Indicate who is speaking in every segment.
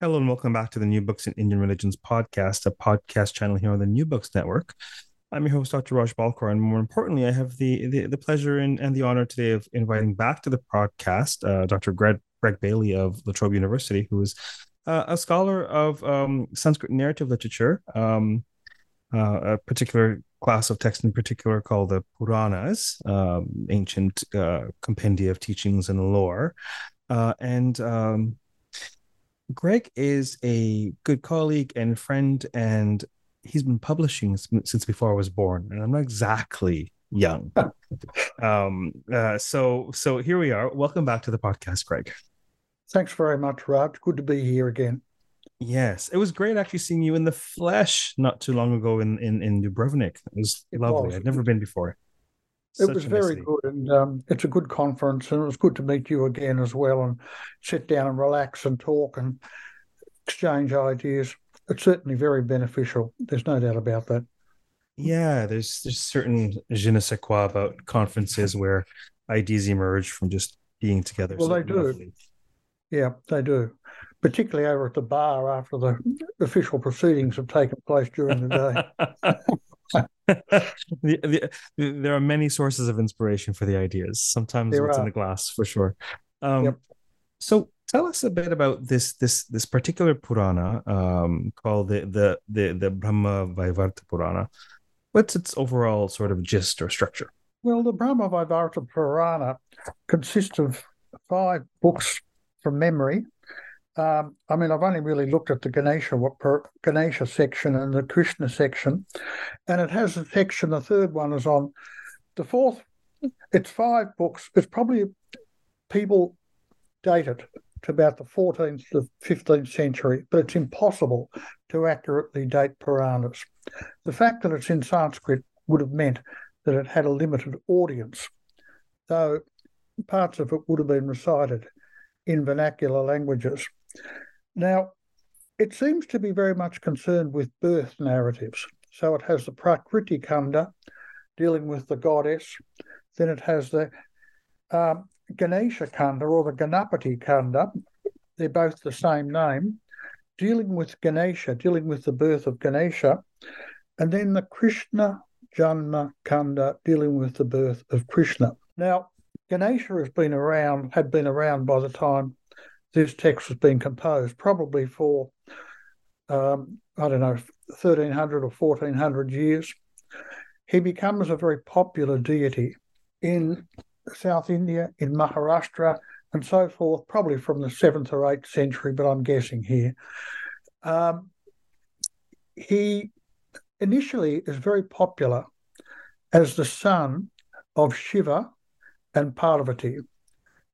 Speaker 1: Hello and welcome back to the New Books in Indian Religions podcast, a podcast channel here on the New Books Network. I'm your host, Dr. Raj Balkaran, and more importantly, I have the the, the pleasure and, and the honor today of inviting back to the podcast uh, Dr. Greg, Greg Bailey of La Trobe University, who is uh, a scholar of um, Sanskrit narrative literature, um, uh, a particular class of text in particular called the Puranas, um, ancient uh, compendia of teachings and lore, uh, and um, Greg is a good colleague and friend, and he's been publishing since before I was born, and I'm not exactly young. um, uh, so so here we are. Welcome back to the podcast, Greg.
Speaker 2: Thanks very much, Raj. Good to be here again.
Speaker 1: Yes, it was great actually seeing you in the flesh not too long ago in in, in Dubrovnik. It was it lovely. Was. I'd never been before.
Speaker 2: It was very good, and um, it's a good conference, and it was good to meet you again as well, and sit down and relax and talk and exchange ideas. It's certainly very beneficial. There's no doubt about that.
Speaker 1: Yeah, there's there's certain je ne sais quoi about conferences where ideas emerge from just being together.
Speaker 2: Well, so they do. Yeah, they do. Particularly over at the bar after the official proceedings have taken place during the day.
Speaker 1: the, the, there are many sources of inspiration for the ideas. Sometimes there what's are. in the glass, for sure. Um, yep. So tell us a bit about this this this particular Purana um, called the the the the Brahma Vaivarta Purana. What's its overall sort of gist or structure?
Speaker 2: Well, the Brahma Vaivarta Purana consists of five books from memory um, I mean, I've only really looked at the Ganesha Ganesha section and the Krishna section, and it has a section. The third one is on the fourth. It's five books. It's probably people date it to about the 14th to 15th century, but it's impossible to accurately date Puranas. The fact that it's in Sanskrit would have meant that it had a limited audience, though parts of it would have been recited in vernacular languages. Now, it seems to be very much concerned with birth narratives. So it has the Prakriti Kanda dealing with the goddess. Then it has the um, Ganesha Kanda or the Ganapati Kanda. They're both the same name, dealing with Ganesha, dealing with the birth of Ganesha. And then the Krishna Janma Kanda dealing with the birth of Krishna. Now, Ganesha has been around, had been around by the time this text was being composed, probably for, um, I don't know, 1300 or 1400 years. He becomes a very popular deity in South India, in Maharashtra, and so forth, probably from the seventh or eighth century, but I'm guessing here. Um, he initially is very popular as the son of Shiva and Parvati.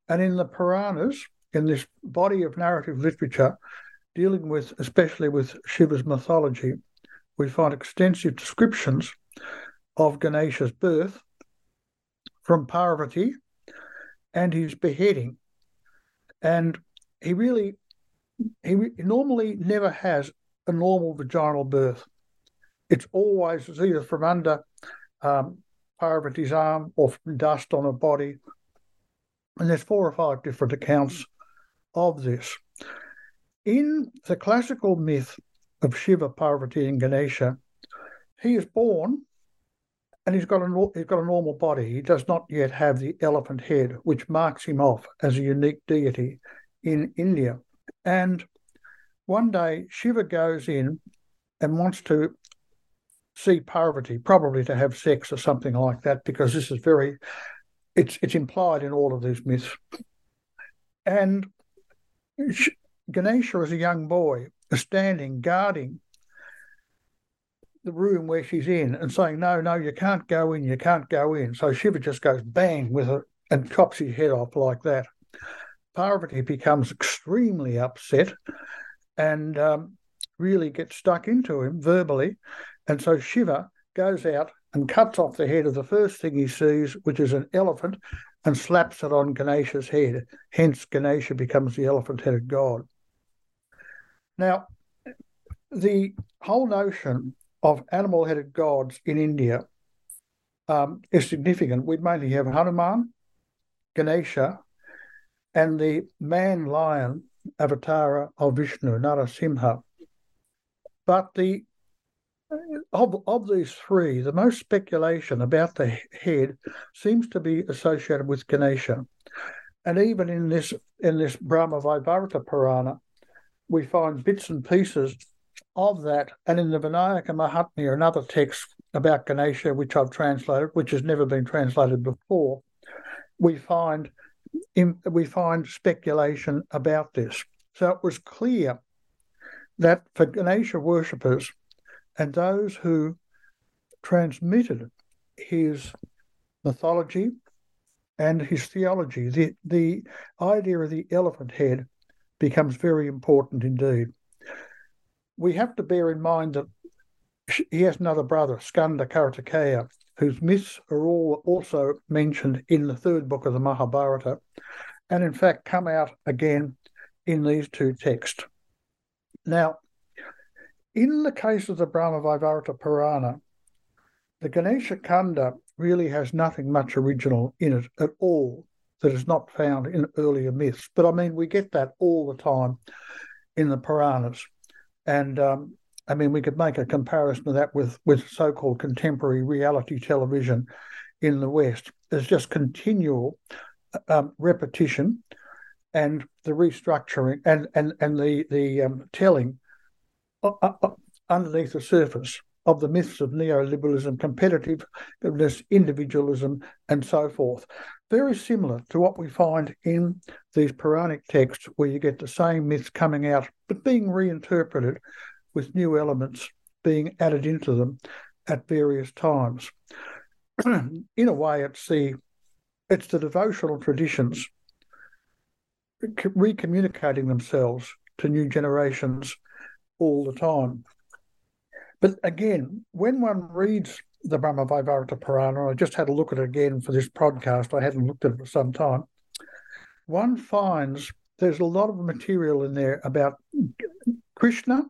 Speaker 2: And in the Puranas, in this body of narrative literature dealing with, especially with Shiva's mythology, we find extensive descriptions of Ganesha's birth from Parvati and his beheading. And he really, he normally never has a normal vaginal birth. It's always either from under um, Parvati's arm or from dust on her body. And there's four or five different accounts of this. In the classical myth of Shiva, Parvati, and Ganesha, he is born and he's got a he's got a normal body. He does not yet have the elephant head, which marks him off as a unique deity in India. And one day Shiva goes in and wants to see Parvati, probably to have sex or something like that, because this is very it's it's implied in all of these myths. And Ganesha, as a young boy, is standing guarding the room where she's in and saying, No, no, you can't go in, you can't go in. So Shiva just goes bang with it and chops his head off like that. Parvati becomes extremely upset and um, really gets stuck into him verbally. And so Shiva goes out and cuts off the head of the first thing he sees, which is an elephant, and slaps it on Ganesha's head. Hence, Ganesha becomes the elephant headed god. Now, the whole notion of animal headed gods in India um, is significant. We mainly have Hanuman, Ganesha, and the man lion avatar of Vishnu, Narasimha. But the of of these three, the most speculation about the head seems to be associated with Ganesha, and even in this in this Brahma Vaivarta Purana, we find bits and pieces of that, and in the Vinayaka Mahatmya, another text about Ganesha, which I've translated, which has never been translated before, we find in, we find speculation about this. So it was clear that for Ganesha worshippers and those who transmitted his mythology and his theology, the, the idea of the elephant head becomes very important indeed. We have to bear in mind that he has another brother, Skanda Kartikeya, whose myths are all also mentioned in the third book of the Mahabharata, and in fact come out again in these two texts. Now, in the case of the Brahma Vaivarta Purana, the Ganesha Kanda really has nothing much original in it at all that is not found in earlier myths. But I mean, we get that all the time in the Puranas. And um, I mean, we could make a comparison of that with, with so called contemporary reality television in the West. There's just continual um, repetition and the restructuring and, and, and the, the um, telling uh, uh, uh, underneath the surface of the myths of neoliberalism, competitiveness, individualism, and so forth. Very similar to what we find in these Puranic texts, where you get the same myths coming out, but being reinterpreted with new elements being added into them at various times. in a way, it's the it's the devotional traditions recommunicating themselves to new generations all the time. But again, when one reads the Brahma Vaivarta Purana, I just had a look at it again for this podcast. I hadn't looked at it for some time. One finds there's a lot of material in there about Krishna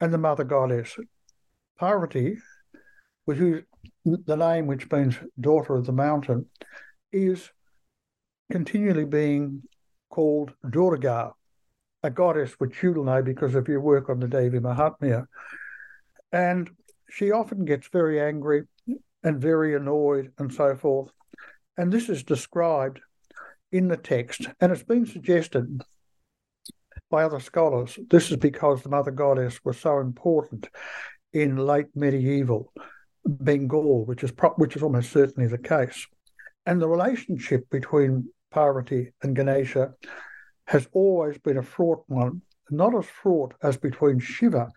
Speaker 2: and the mother goddess. Parvati, which is the name which means daughter of the mountain, is continually being called Durga, a goddess which you'll know because of your work on the Devi Mahatmya. And she often gets very angry and very annoyed and so forth. And this is described in the text, and it's been suggested by other scholars. This is because the Mother Goddess was so important in late medieval Bengal, which is pro- which is almost certainly the case. And the relationship between Parvati and Ganesha has always been a fraught one, not as fraught as between Shiva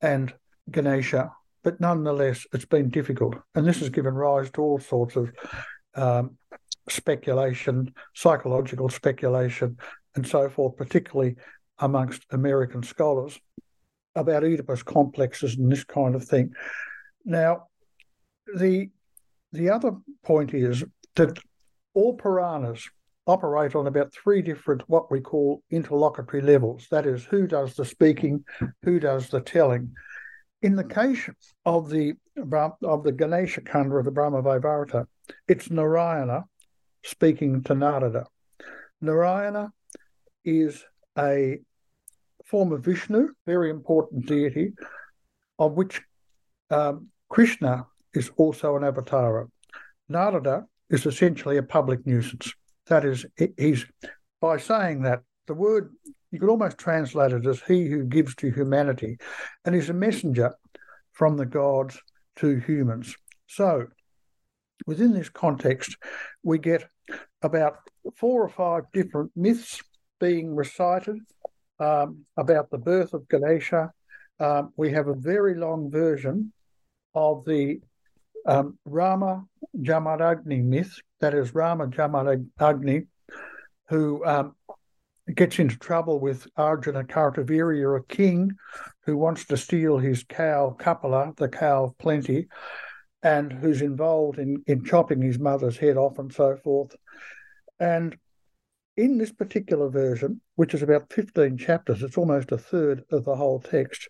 Speaker 2: and Ganesha, but nonetheless, it's been difficult. And this has given rise to all sorts of um, speculation, psychological speculation, and so forth, particularly amongst American scholars about Oedipus complexes and this kind of thing. Now, the the other point is that all Puranas operate on about three different what we call interlocutory levels. That is, who does the speaking, who does the telling. In the case of the of the Ganesha Kanda of the Brahma Vaivarta, it's Narayana speaking to Narada. Narayana is a form of Vishnu, very important deity, of which um, Krishna is also an avatar. Narada is essentially a public nuisance. That is, he's by saying that the word you could almost translate it as he who gives to humanity, and is a messenger from the gods to humans. So, within this context, we get about four or five different myths being recited um, about the birth of Ganesha. Um, we have a very long version of the um, Rama Jamadagni myth, that is Rama Jamadagni, who um, gets into trouble with Arjuna Kartavirya, a king who wants to steal his cow Kapila, the cow of plenty, and who's involved in, in chopping his mother's head off and so forth. And in this particular version, which is about 15 chapters, it's almost a third of the whole text,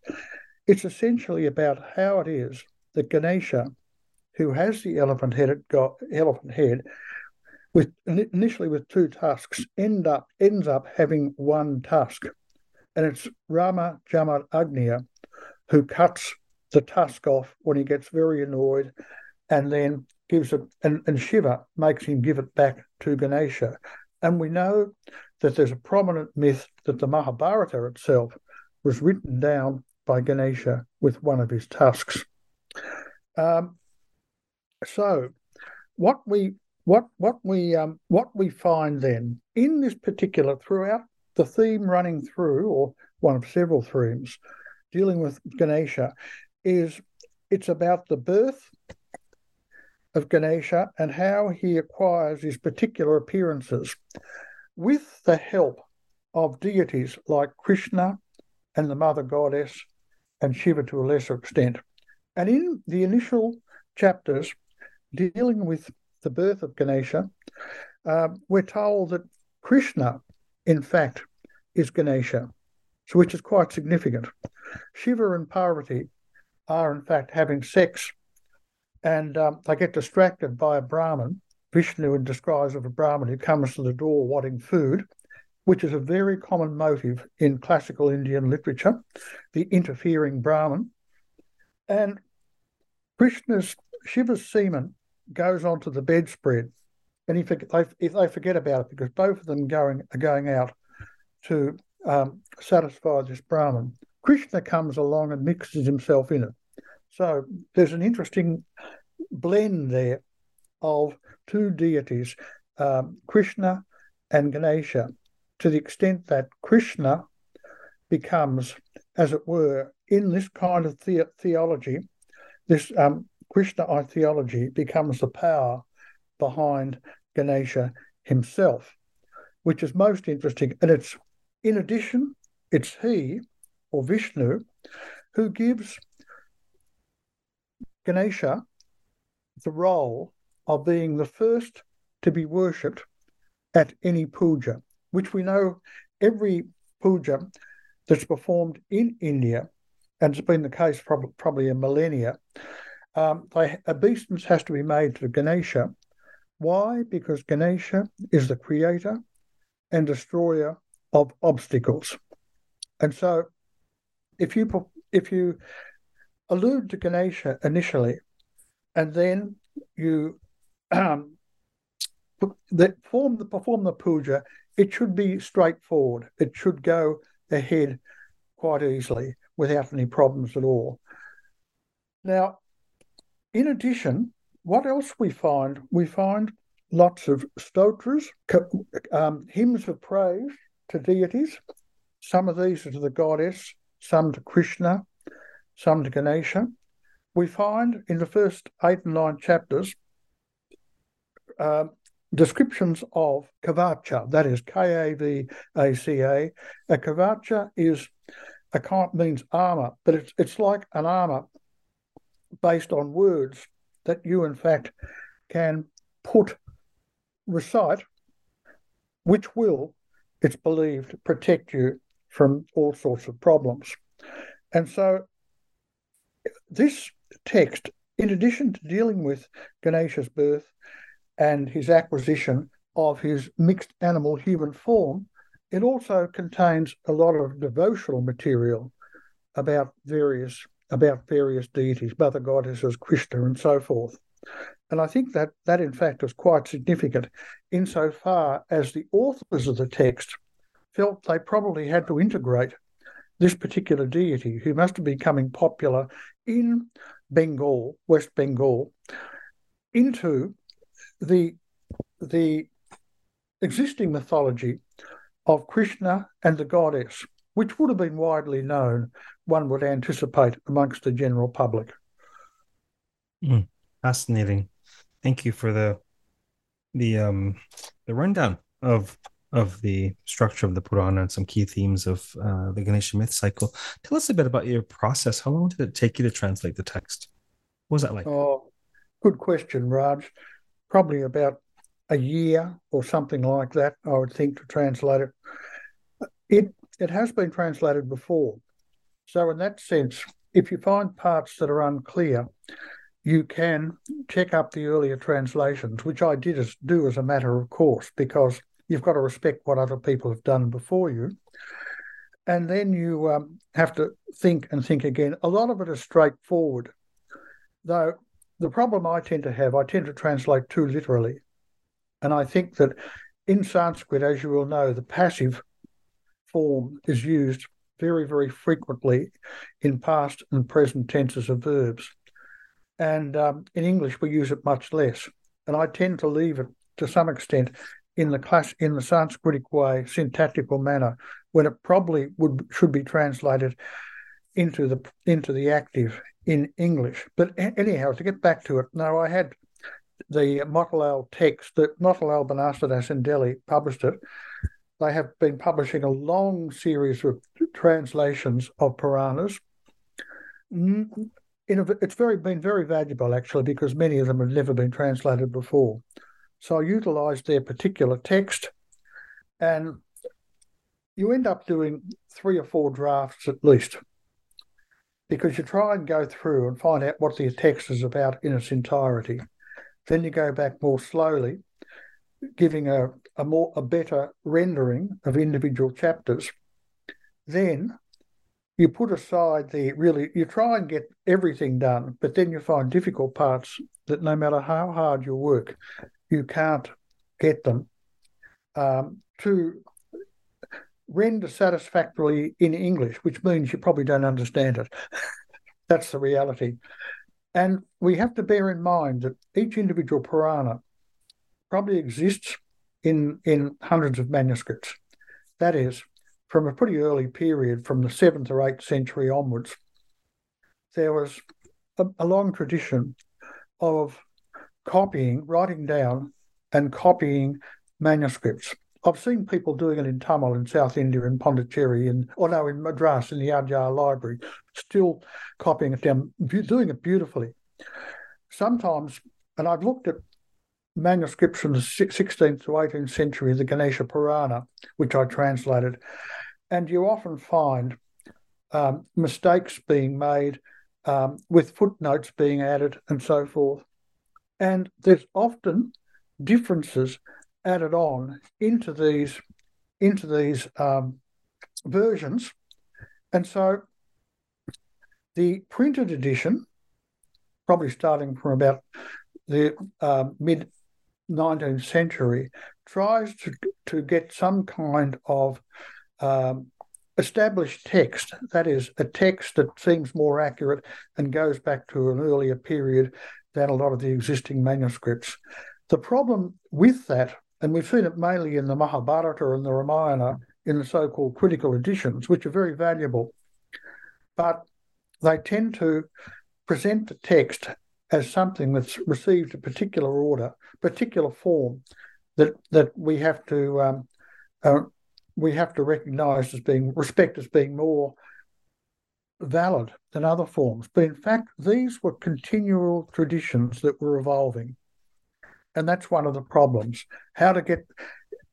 Speaker 2: it's essentially about how it is that Ganesha, who has the elephant head, elephant head, with initially with two tusks, end up ends up having one tusk, and it's Rama Jamadagnya who cuts the tusk off when he gets very annoyed, and then gives it, and, and Shiva makes him give it back to Ganesha. And we know that there's a prominent myth that the Mahabharata itself was written down by Ganesha with one of his tusks. Um, so, what we what what we um, what we find then in this particular throughout the theme running through, or one of several themes dealing with Ganesha, is it's about the birth of Ganesha and how he acquires his particular appearances with the help of deities like Krishna and the Mother Goddess and Shiva to a lesser extent. And in the initial chapters dealing with the birth of Ganesha, uh, we're told that Krishna, in fact, is Ganesha, so which is quite significant. Shiva and Parvati are, in fact, having sex, and um, they get distracted by a Brahmin, Vishnu in disguise of a Brahmin, who comes to the door wanting food, which is a very common motive in classical Indian literature, the interfering Brahmin. And Krishna's Shiva's semen goes onto the bedspread, and he they, if they forget about it because both of them going are going out to um, satisfy this Brahman. Krishna comes along and mixes himself in it. So there's an interesting blend there of two deities, um, Krishna and Ganesha, to the extent that Krishna becomes, as it were, in this kind of the- theology, this um, Krishna theology becomes the power behind Ganesha himself, which is most interesting. And it's, in addition, it's he or Vishnu who gives Ganesha the role of being the first to be worshipped at any puja, which we know every puja that's performed in India, and it's been the case for probably a millennia, um, they, obeisance has to be made to Ganesha. Why? Because Ganesha is the creator and destroyer of obstacles. And so, if you if you allude to Ganesha initially, and then you um, that form the perform the puja, it should be straightforward. It should go ahead quite easily without any problems at all. Now, in addition, what else we find? We find lots of stotras, um, hymns of praise to deities. Some of these are to the goddess, some to Krishna, some to Ganesha. We find in the first eight and nine chapters uh, descriptions of kavacha, that is K A V A C A. A kavacha is a kind means armor, but it's it's like an armor based on words that you, in fact, can put, recite, which will, it's believed, protect you from all sorts of problems. And so, this text, in addition to dealing with Ganesha's birth and his acquisition of his mixed animal human form, it also contains a lot of devotional material about various about various deities, mother goddesses, Krishna, and so forth. And I think that that, in fact, is quite significant insofar as the authors of the text felt they probably had to integrate this particular deity who must have been becoming popular in Bengal, West Bengal, into the, the existing mythology of Krishna and the goddess, which would have been widely known one would anticipate amongst the general public.
Speaker 1: Mm, fascinating. Thank you for the the um the rundown of of the structure of the Purana and some key themes of uh, the Ganesha myth cycle. Tell us a bit about your process. How long did it take you to translate the text? What was that like?
Speaker 2: Oh, good question, Raj. Probably about a year or something like that, I would think, to translate it. It it has been translated before. So in that sense, if you find parts that are unclear, you can check up the earlier translations, which I did as, do as a matter of course, because you've got to respect what other people have done before you. And then you um, have to think and think again. A lot of it is straightforward, though the problem I tend to have, I tend to translate too literally. And I think that in Sanskrit, as you will know, the passive form is used very, very frequently in past and present tenses of verbs. And um, in English, we use it much less. And I tend to leave it to some extent in the class in the Sanskritic way, syntactical manner, when it probably would should be translated into the into the active in English. But anyhow, to get back to it, now I had the Motilal text that Motilal Banarsidass in Delhi published it. They have been publishing a long series of translations of Puranas. it's very been very valuable actually because many of them have never been translated before. So I utilized their particular text, and you end up doing three or four drafts at least because you try and go through and find out what the text is about in its entirety. Then you go back more slowly, giving a, a more a better rendering of individual chapters. Then you put aside the really you try and get everything done, but then you find difficult parts that no matter how hard you work, you can't get them um, to render satisfactorily in English, which means you probably don't understand it. That's the reality. And we have to bear in mind that each individual Purana probably exists in, in hundreds of manuscripts. That is, from a pretty early period, from the seventh or eighth century onwards, there was a, a long tradition of copying, writing down, and copying manuscripts. I've seen people doing it in Tamil in South India, in Pondicherry, and or no, in Madras in the Adyar Library, still copying it down, doing it beautifully. Sometimes, and I've looked at manuscripts from the 16th to 18th century, the Ganesha Purana, which I translated, and you often find um, mistakes being made um, with footnotes being added and so forth. And there's often differences added on into these into these um, versions, and so the printed edition, probably starting from about the uh, mid 19th century, tries to to get some kind of um, established text, that is, a text that seems more accurate and goes back to an earlier period than a lot of the existing manuscripts. The problem with that, and we've seen it mainly in the Mahabharata and the Ramayana in the so called critical editions, which are very valuable, but they tend to present the text as something that's received a particular order, particular form that that we have to um, uh, we have to recognise as being respect as being more valid than other forms. But in fact, these were continual traditions that were evolving. And that's one of the problems. How to get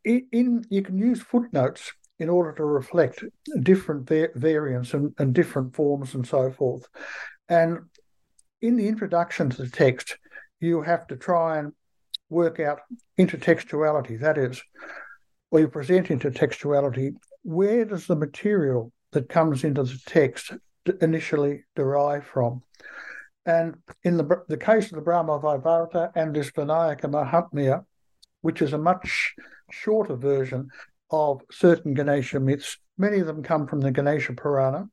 Speaker 2: in, you can use footnotes in order to reflect different va- variants and, and different forms and so forth. And in the introduction to the text, you have to try and work out intertextuality. That is, or you present intertextuality, where does the material that comes into the text initially derive from. And in the, the case of the Brahma Vaivarta and this Vinayaka Mahatmya, which is a much shorter version of certain Ganesha myths, many of them come from the Ganesha Purana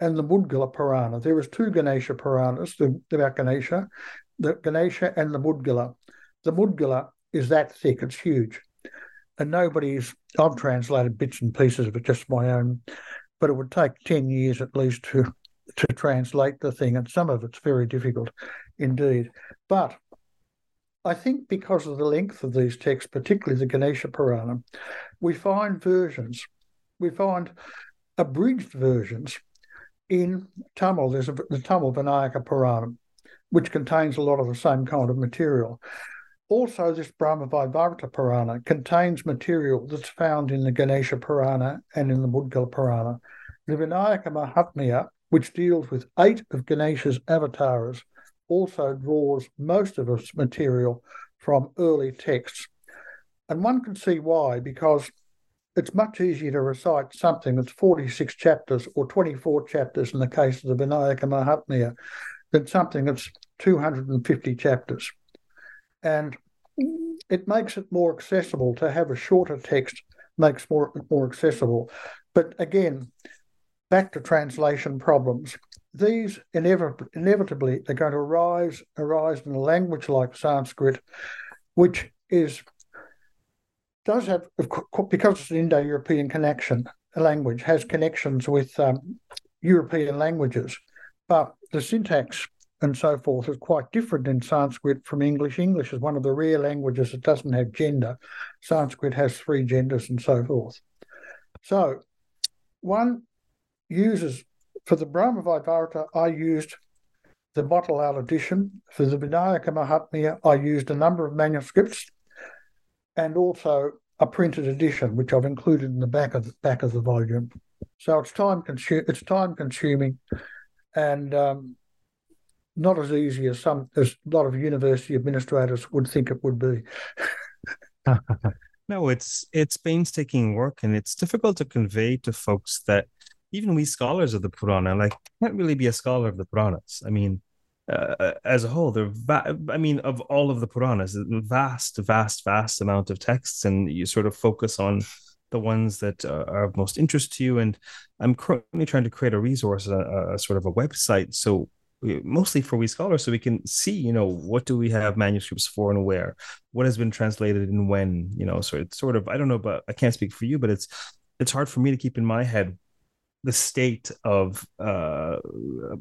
Speaker 2: and the Mudgala Purana. There is two Ganesha Puranas the, about Ganesha, the Ganesha and the Mudgala. The Mudgala is that thick, it's huge. And nobody's, I've translated bits and pieces of it, just my own but it would take 10 years at least to to translate the thing and some of it's very difficult indeed but I think because of the length of these texts, particularly the Ganesha Purana, we find versions, we find abridged versions in Tamil. There's a, the Tamil Vinayaka Purana, which contains a lot of the same kind of material. Also, this Brahma Vaivarta Purana contains material that's found in the Ganesha Purana and in the Mudgala Purana. The Vinayaka Mahatmya, which deals with eight of Ganesha's avatars, also draws most of its material from early texts. And one can see why, because it's much easier to recite something that's 46 chapters or 24 chapters in the case of the Vinayaka Mahatmya than something that's 250 chapters. And it makes it more accessible to have a shorter text, makes more more accessible. But again, back to translation problems. These inevitably, are going to arise arise in a language like Sanskrit, which is does have because it's an Indo-European connection. A language has connections with um, European languages, but the syntax and so forth is quite different in Sanskrit from English. English is one of the rare languages that doesn't have gender. Sanskrit has three genders and so forth. So one uses, for the Brahma Vaivarta, I used the Motilal edition. For the Vinayaka Mahatmya, I used a number of manuscripts and also a printed edition, which I've included in the back of the back of the volume. So it's time consu- it's time consuming, and um, not as easy as some as a lot of university administrators would think it would be.
Speaker 1: no, it's it's painstaking work, and it's difficult to convey to folks that even we scholars of the Purana, like, can't really be a scholar of the Puranas. I mean, uh, as a whole, they're va- I mean, of all of the Puranas, vast, vast, vast amount of texts, and you sort of focus on the ones that uh, are of most interest to you. And I'm currently trying to create a resource, a, a sort of a website, so mostly for we scholars so we can see you know what do we have manuscripts for and where what has been translated and when you know so it's sort of i don't know but i can't speak for you but it's it's hard for me to keep in my head the state of uh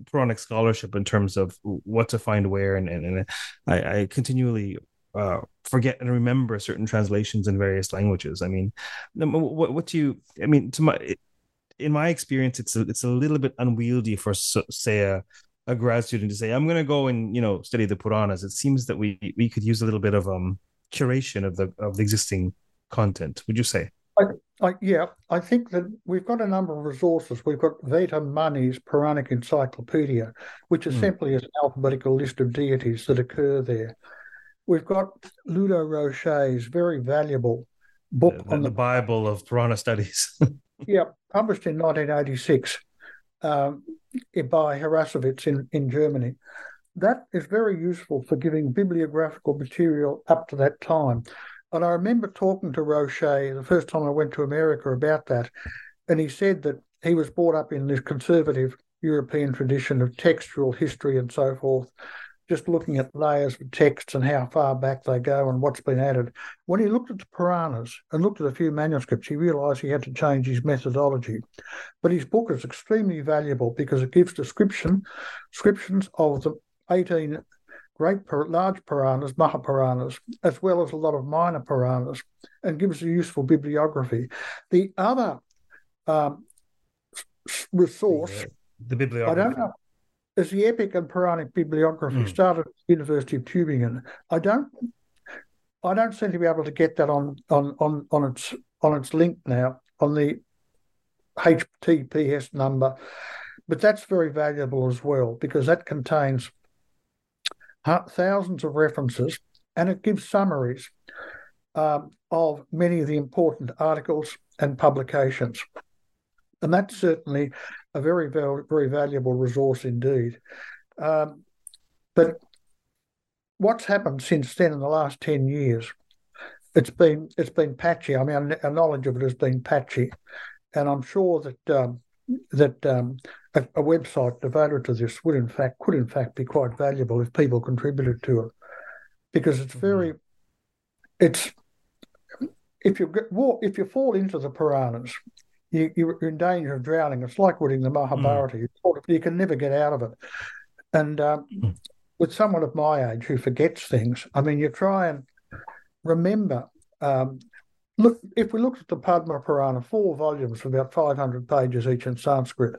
Speaker 1: Puranic scholarship in terms of what to find where and and, and I, I continually uh, forget and remember certain translations in various languages. I mean, what what do you? I mean, to my in my experience, it's a, it's a little bit unwieldy for say a a grad student to say, I'm going to go and you know study the Puranas. It seems that we we could use a little bit of um curation of the of the existing content. Would you say?
Speaker 2: I, yeah, I think that we've got a number of resources. We've got Vettam Mani's Puranic Encyclopedia, which is mm. simply an alphabetical list of deities that occur there. We've got Ludo Rocher's very valuable book
Speaker 1: the, on the, the Bible of Purana studies.
Speaker 2: yeah, published in 1986 um, by Harrassowitz in, in Germany. That is very useful for giving bibliographical material up to that time. And I remember talking to Rocher the first time I went to America about that, and he said that he was brought up in this conservative European tradition of textual history and so forth, just looking at layers of texts and how far back they go and what's been added. When he looked at the Puranas and looked at a few manuscripts, he realized he had to change his methodology. But his book is extremely valuable because it gives description, descriptions of the 18 great large Puranas, Mahapuranas, as well as a lot of minor Puranas, and gives a useful bibliography. The other um, resource,
Speaker 1: the, the bibliography. I don't know
Speaker 2: is the Epic and Puranic Bibliography mm. started at the University of Tübingen. I don't I don't seem to be able to get that on on on, on its on its link now on the HTTPS number, but that's very valuable as well because that contains thousands of references and it gives summaries um, of many of the important articles and publications. And that's certainly a very, very, very valuable resource indeed. Um, but what's happened since then in the last 10 years? It's been it's been patchy. I mean, our knowledge of it has been patchy, and I'm sure that um, that um, a, a, website devoted to this would in fact could in fact be quite valuable if people contributed to it, because it's very, it's if you get if you fall into the Puranas you, you're in danger of drowning. It's like reading the Mahabharata. Mm. You, you can never get out of it. And um, mm. with someone of my age who forgets things, I mean, you try and remember. Um, look, if we looked at the Padma Purana, four volumes, about 500 pages each in Sanskrit,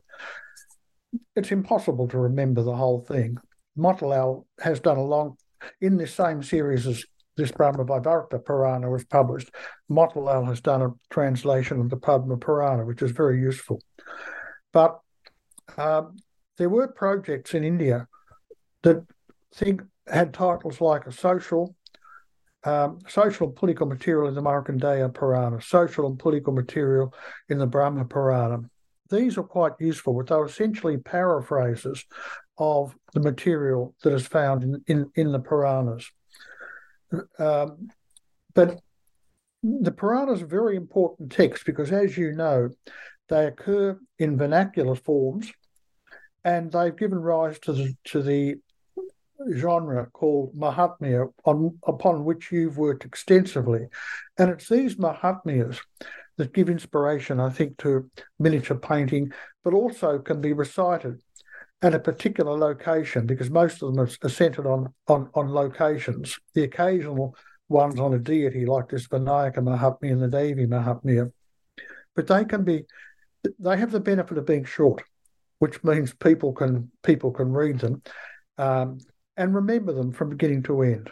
Speaker 2: it's impossible to remember the whole thing. Motilal has done a long, in this same series as this Brahma Vaivarta Purana was published, Motilal has done a translation of the Padma Purana, which is very useful. But um, there were projects in India that think had titles like a social, um, social and political material in the Markandeya Purana, social and political material in the Brahma Purana. These are quite useful, but they're essentially paraphrases of the material that is found in, in, in the Puranas. Um, but the Puranas are very important texts because, as you know, they occur in vernacular forms, and they've given rise to the to the genre called Mahatmya, on, upon which you've worked extensively. And it's these Mahatmyas that give inspiration, I think, to miniature painting, but also can be recited at a particular location because most of them are centered on, on, on locations. The occasional ones on a deity like this Vinayaka Mahatmya and the Devi Mahatmya. But they can be, they have the benefit of being short, which means people can people can read them. Um, and remember them from beginning to end.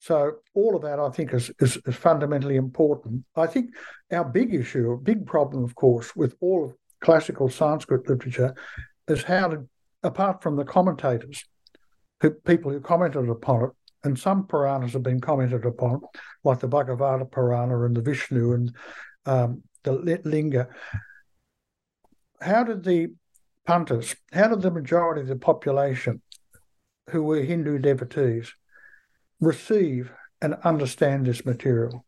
Speaker 2: So all of that, I think, is, is, is fundamentally important. I think our big issue, big problem, of course, with all of classical Sanskrit literature, is how to, apart from the commentators, who people who commented upon it, and some Puranas have been commented upon, like the Bhagavata Purana and the Vishnu and um, the Linga. How did the punters, how did the majority of the population who were Hindu devotees receive and understand this material.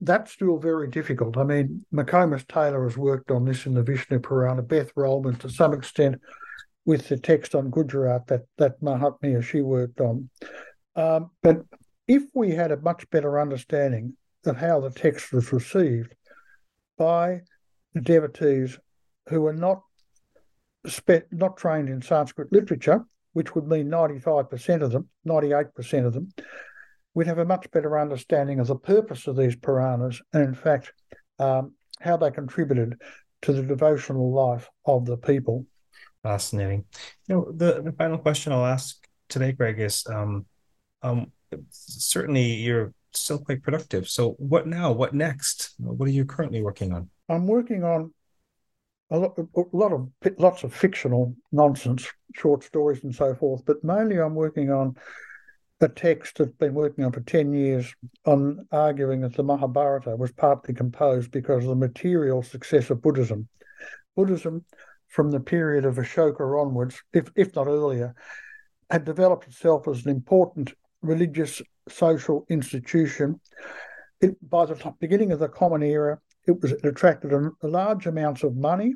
Speaker 2: That's still very difficult. I mean, McComas Taylor has worked on this in the Vishnu Purana, Beth Rohlman to some extent with the text on Gujarat that, that Mahatmya she worked on. Um, but if we had a much better understanding of how the text was received by the devotees who were not spe- not trained in Sanskrit literature, which would mean 95% of them, 98% of them, we'd have a much better understanding of the purpose of these Puranas and, in fact, um, how they contributed to the devotional life of the people.
Speaker 1: Fascinating. You know, the, the final question I'll ask today, Greg, is um, um, certainly you're still quite productive. So, what now? What next? What are you currently working on?
Speaker 2: I'm working on a lot, a lot of lots of fictional nonsense, short stories and so forth. But mainly, I'm working on a text I've been working on for ten years on arguing that the Mahabharata was partly composed because of the material success of Buddhism. Buddhism, from the period of Ashoka onwards, if if not earlier, had developed itself as an important religious social institution. It, by the beginning of the Common Era, it was it attracted a, a large amounts of money,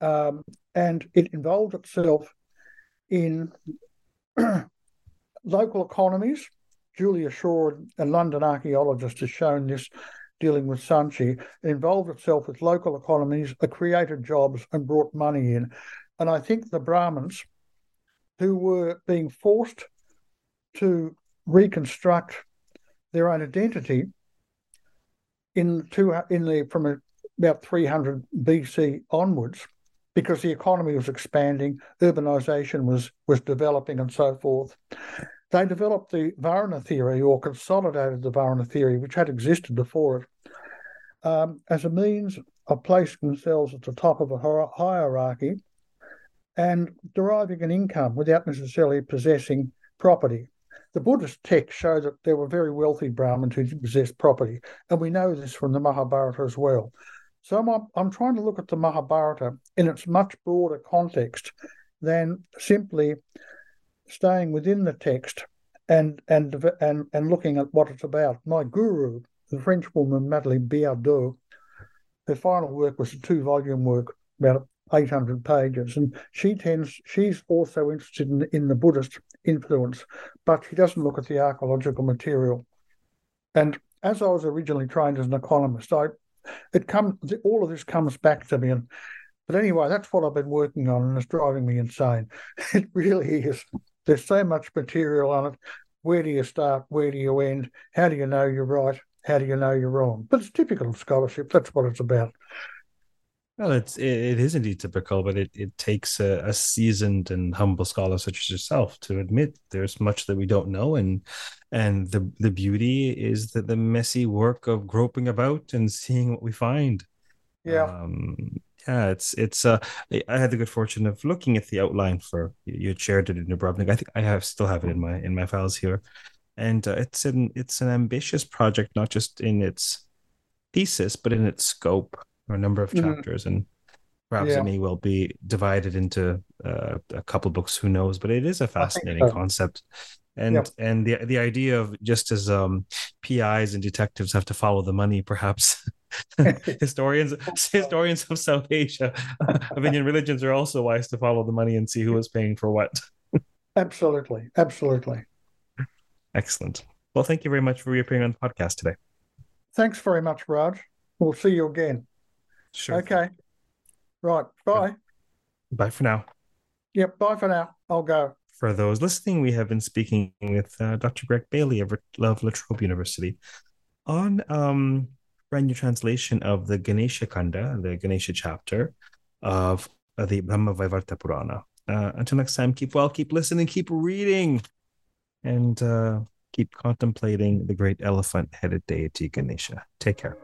Speaker 2: um, and it involved itself in local economies. Julia Shaw, a London archaeologist, has shown this dealing with Sanchi. It involved itself with local economies, it created jobs and brought money in. And I think the Brahmins, who were being forced to reconstruct their own identity, in two in the from about 300 BC onwards, because the economy was expanding, urbanization was was developing, and so forth. They developed the Varna theory or consolidated the Varna theory, which had existed before it, um, as a means of placing themselves at the top of a hierarchy and deriving an income without necessarily possessing property. The Buddhist texts show that there were very wealthy Brahmins who possessed property, and we know this from the Mahabharata as well. So I'm, I'm trying to look at the Mahabharata in its much broader context than simply staying within the text and and and and looking at what it's about. My guru, the French woman Madeleine Biardeau, her final work was a two-volume work, about 800 pages, and she tends she's also interested in, in the Buddhist influence, but he doesn't look at the archaeological material. And as I was originally trained as an economist, I it comes all of this comes back to me. And but anyway, that's what I've been working on, and it's driving me insane. It really is. there's so much material on it. Where do you start? Where do you end? How do you know you're right? How do you know you're wrong? But it's typical of scholarship. That's what it's about.
Speaker 1: Well, it's it, it is indeed typical, but it, it takes a, a seasoned and humble scholar such as yourself to admit there's much that we don't know, and and the the beauty is that the messy work of groping about and seeing what we find.
Speaker 2: Yeah.
Speaker 1: Um, yeah, it's it's. Uh, I had the good fortune of looking at the outline for you shared it in Dubrovnik. I think I have still have it in my in my files here, and uh, it's an it's an ambitious project, not just in its thesis but in its scope or a number of
Speaker 2: Mhm.
Speaker 1: chapters, and perhaps
Speaker 2: Yeah.
Speaker 1: it may well be divided into uh, a couple books. Who knows? But it is a fascinating
Speaker 2: so.
Speaker 1: concept, and and the the idea of just as um, PIs and detectives have to follow the money, perhaps historians historians of South Asia of Indian religions are also wise to follow the money and see who is paying for what.
Speaker 2: Absolutely. Absolutely.
Speaker 1: Excellent. Well, thank you very much for reappearing on the podcast today.
Speaker 2: Thanks very much, Raj. We'll see you again.
Speaker 1: Sure.
Speaker 2: Okay. Right. Bye.
Speaker 1: Bye for now.
Speaker 2: Yep. Bye for now. I'll go.
Speaker 1: For those listening, we have been speaking with uh, Dr. Greg Bailey of, of La Trobe University on um, brand new translation of the Ganesha Kanda, the Ganesha chapter of uh, the Brahma Vaivarta Purana. Uh, until next time, keep well, keep listening, keep reading, and uh, keep contemplating the great elephant headed deity Ganesha. Take care.